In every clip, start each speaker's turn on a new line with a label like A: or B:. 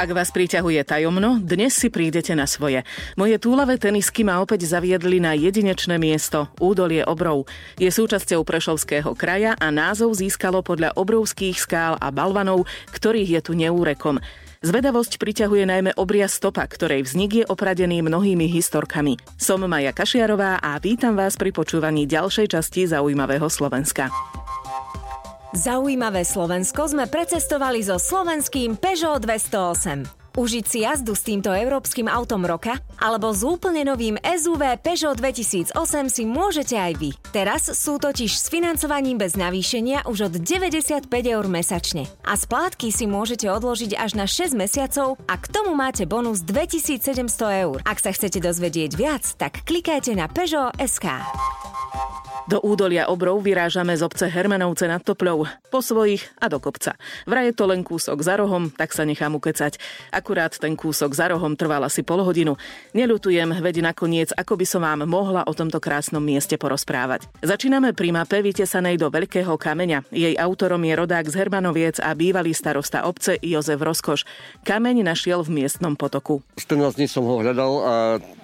A: Ak vás priťahuje tajomno, dnes si prídete na svoje. Moje túlavé tenisky ma opäť zaviedli na jedinečné miesto, údolie obrov. Je súčasťou Prešovského kraja a názov získalo podľa obrovských skál a balvanov, ktorých je tu neúrekom. Zvedavosť priťahuje najmä obria stopa, ktorej vznik je opradený mnohými historkami. Som Maja Kašiarová a vítam vás pri počúvaní ďalšej časti Zaujímavého Slovenska.
B: Zaujímavé Slovensko sme precestovali so slovenským Peugeot 208. Užiť si jazdu s týmto európskym autom roka alebo s úplne novým SUV Peugeot 2008 si môžete aj vy. Teraz sú totiž s financovaním bez navýšenia už od 95 eur mesačne. A splátky si môžete odložiť až na 6 mesiacov a k tomu máte bonus 2700 eur. Ak sa chcete dozvedieť viac, tak klikajte na Peugeot SK.
A: Do údolia obrov vyrážame z obce Hermanovce nad Topľou, po svojich a do kopca. Vraj je to len kúsok za rohom, tak sa nechám ukecať. Akurát ten kúsok za rohom trval asi pol hodinu. Neľutujem, veď nakoniec, ako by som vám mohla o tomto krásnom mieste porozprávať. Začíname pri mape vytesanej do Veľkého kameňa. Jej autorom je rodák z Hermanoviec a bývalý starosta obce Jozef Rozkoš. Kameň našiel v miestnom potoku.
C: 14 dní som ho hľadal a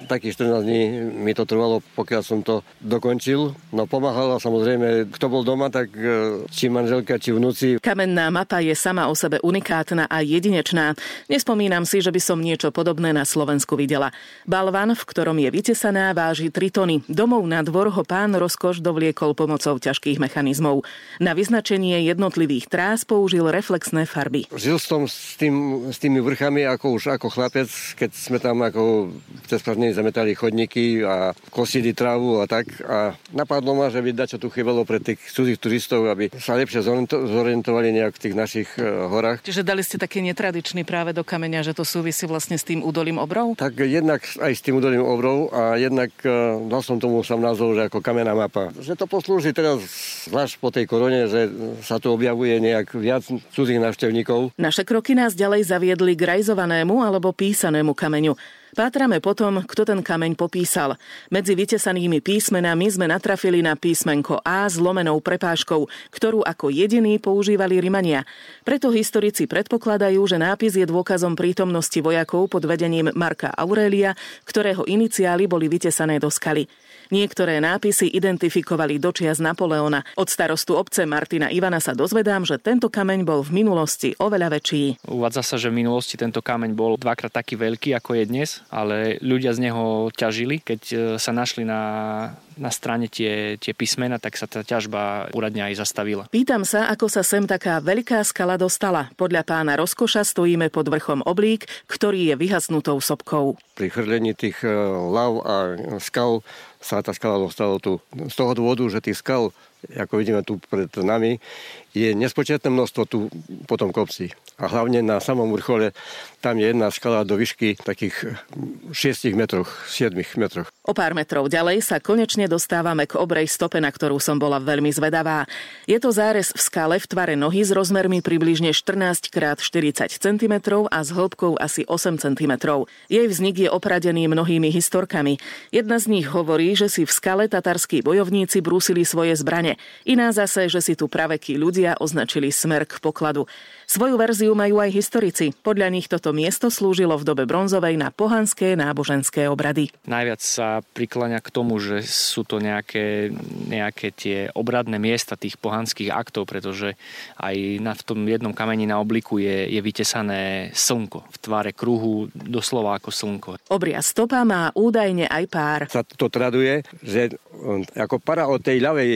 C: takých 14 dní mi to trvalo, pokiaľ som to dokončil. No pomáhala samozrejme, kto bol doma, tak e, či manželka, či vnúci.
A: Kamenná mapa je sama o sebe unikátna a jedinečná. Nespomínam si, že by som niečo podobné na Slovensku videla. Balvan, v ktorom je vytesaná, váži 3 tony. Domov na dvor ho pán Rozkoš dovliekol pomocou ťažkých mechanizmov. Na vyznačenie jednotlivých trás použil reflexné farby.
C: Žil som s, tým, s tými vrchami ako už ako chlapec, keď sme tam ako cez zametali chodníky a kosili trávu a tak. A napadlo ma, že by čo tu chýbalo pre tých cudzích turistov, aby sa lepšie zorientovali nejak v tých našich e, horách.
A: Čiže dali ste taký netradičný práve do kameňa, že to súvisí vlastne s tým údolím obrov?
C: Tak jednak aj s tým údolím obrov a jednak e, dal som tomu sam názov, že ako kamenná mapa. Že to poslúži teraz zvlášť po tej korone, že sa tu objavuje nejak viac cudzích návštevníkov.
A: Naše kroky nás ďalej zaviedli k rajzovanému alebo písanému kameňu. Pátrame potom, kto ten kameň popísal. Medzi vytesanými písmenami sme natrafili na písmenko A s lomenou prepážkou, ktorú ako jediný používali Rimania. Preto historici predpokladajú, že nápis je dôkazom prítomnosti vojakov pod vedením Marka Aurelia, ktorého iniciály boli vytesané do skaly. Niektoré nápisy identifikovali dočias Napoleona. Od starostu obce Martina Ivana sa dozvedám, že tento kameň bol v minulosti oveľa väčší.
D: Uvádza sa, že v minulosti tento kameň bol dvakrát taký veľký, ako je dnes, ale ľudia z neho ťažili. Keď e, sa našli na na strane tie, tie písmena, tak sa tá ťažba úradne aj zastavila.
A: Pýtam sa, ako sa sem taká veľká skala dostala. Podľa pána Rozkoša stojíme pod vrchom oblík, ktorý je vyhasnutou sopkou.
C: Pri chrlení tých e, lav a skal sa tá skala dostala tu. Z toho dôvodu, že tých skal ako vidíme tu pred nami, je nespočetné množstvo tu potom kopci. A hlavne na samom vrchole tam je jedna skala do výšky takých 6 metroch, 7 metroch.
A: O pár metrov ďalej sa konečne dostávame k obrej stope, na ktorú som bola veľmi zvedavá. Je to zárez v skale v tvare nohy s rozmermi približne 14 x 40 cm a s hĺbkou asi 8 cm. Jej vznik je opradený mnohými historkami. Jedna z nich hovorí, že si v skale tatarskí bojovníci brúsili svoje zbrane. Iná zase, že si tu pravekí ľudia označili smer k pokladu. Svoju verziu majú aj historici. Podľa nich toto miesto slúžilo v dobe bronzovej na pohanské náboženské obrady.
D: Najviac sa prikláňa k tomu, že sú to nejaké, nejaké tie obradné miesta tých pohanských aktov, pretože aj na v tom jednom kameni na obliku je, je vytesané slnko v tvare kruhu, doslova ako slnko.
A: Obria stopa má údajne aj pár.
C: Sa to traduje, že ako para od tej ľavej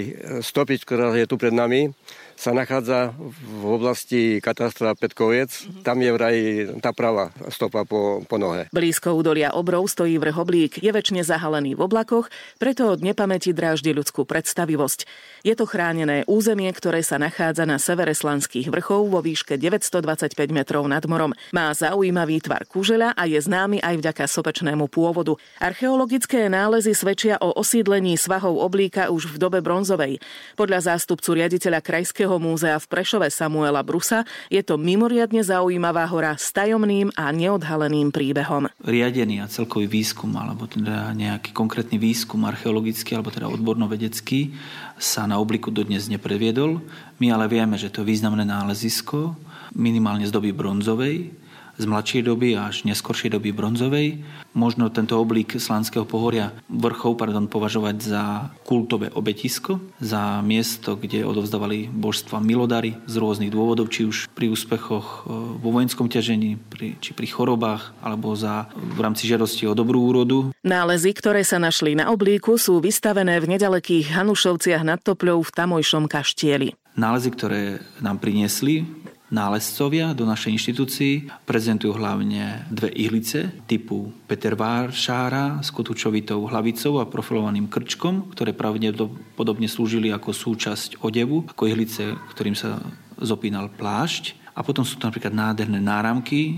C: stopy, ktorá je tu pred nami, sa nachádza v oblasti katastra Petkoviec. Mm-hmm. Tam je vraj tá pravá stopa po, po nohe.
A: Blízko údolia obrov stojí vrch oblík, je väčšine zahalený v oblakoch, preto od nepamäti dráždi ľudskú predstavivosť. Je to chránené územie, ktoré sa nachádza na severe Slanských vrchov vo výške 925 metrov nad morom. Má zaujímavý tvar kužeľa a je známy aj vďaka sopečnému pôvodu. Archeologické nálezy svedčia o osídlení svahov oblíka už v dobe bronzovej. Podľa zástupcu riaditeľa krajského Národného múzea v Prešove Samuela Brusa je to mimoriadne zaujímavá hora s tajomným a neodhaleným príbehom.
E: Riadený a celkový výskum, alebo teda nejaký konkrétny výskum archeologický, alebo teda odborno-vedecký sa na obliku dodnes nepreviedol. My ale vieme, že to je významné nálezisko, minimálne z doby bronzovej, z mladšej doby až neskoršej doby bronzovej. Možno tento oblík Slanského pohoria vrchov pardon, považovať za kultové obetisko, za miesto, kde odovzdávali božstva milodary z rôznych dôvodov, či už pri úspechoch e, vo vojenskom ťažení, pri, či pri chorobách, alebo za, v rámci žiadosti o dobrú úrodu.
A: Nálezy, ktoré sa našli na oblíku, sú vystavené v nedalekých Hanušovciach nad Topľou v tamojšom kaštieli.
E: Nálezy, ktoré nám priniesli nálezcovia do našej inštitúcii prezentujú hlavne dve ihlice typu Peter Váršára s kotúčovitou hlavicou a profilovaným krčkom, ktoré pravdepodobne slúžili ako súčasť odevu, ako ihlice, ktorým sa zopínal plášť. A potom sú to napríklad nádherné náramky, e,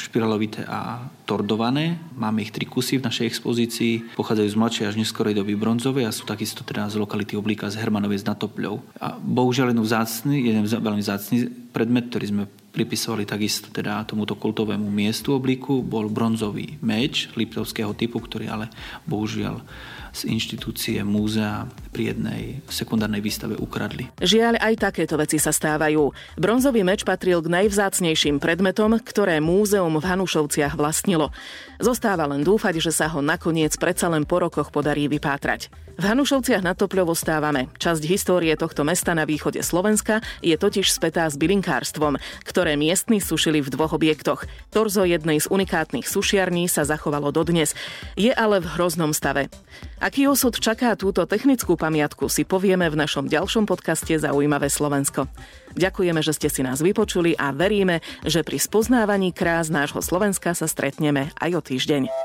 E: špiralovité a tordované. Máme ich tri kusy v našej expozícii. Pochádzajú z mladšej až neskorej doby bronzovej a sú takisto teda z lokality oblíka z Hermanovej z Natopľou. A bohužiaľ jeden vzácný, jeden veľmi vzácný predmet, ktorý sme pripisovali takisto teda tomuto kultovému miestu obliku, bol bronzový meč liptovského typu, ktorý ale bohužiaľ z inštitúcie múzea pri jednej sekundárnej výstave ukradli.
A: Žiaľ, aj takéto veci sa stávajú. Bronzový meč patril k najvzácnejším predmetom, ktoré múzeum v Hanušovciach vlastnilo. Zostáva len dúfať, že sa ho nakoniec predsa len po rokoch podarí vypátrať. V Hanušovciach na Topľovo stávame. Časť histórie tohto mesta na východe Slovenska je totiž spätá s bylinkárstvom, ktoré miestni sušili v dvoch objektoch. Torzo jednej z unikátnych sušiarní sa zachovalo dodnes. Je ale v hroznom stave. Aký osud čaká túto technickú pamiatku, si povieme v našom ďalšom podcaste Zaujímavé Slovensko. Ďakujeme, že ste si nás vypočuli a veríme, že pri spoznávaní krás nášho Slovenska sa stretneme aj o týždeň.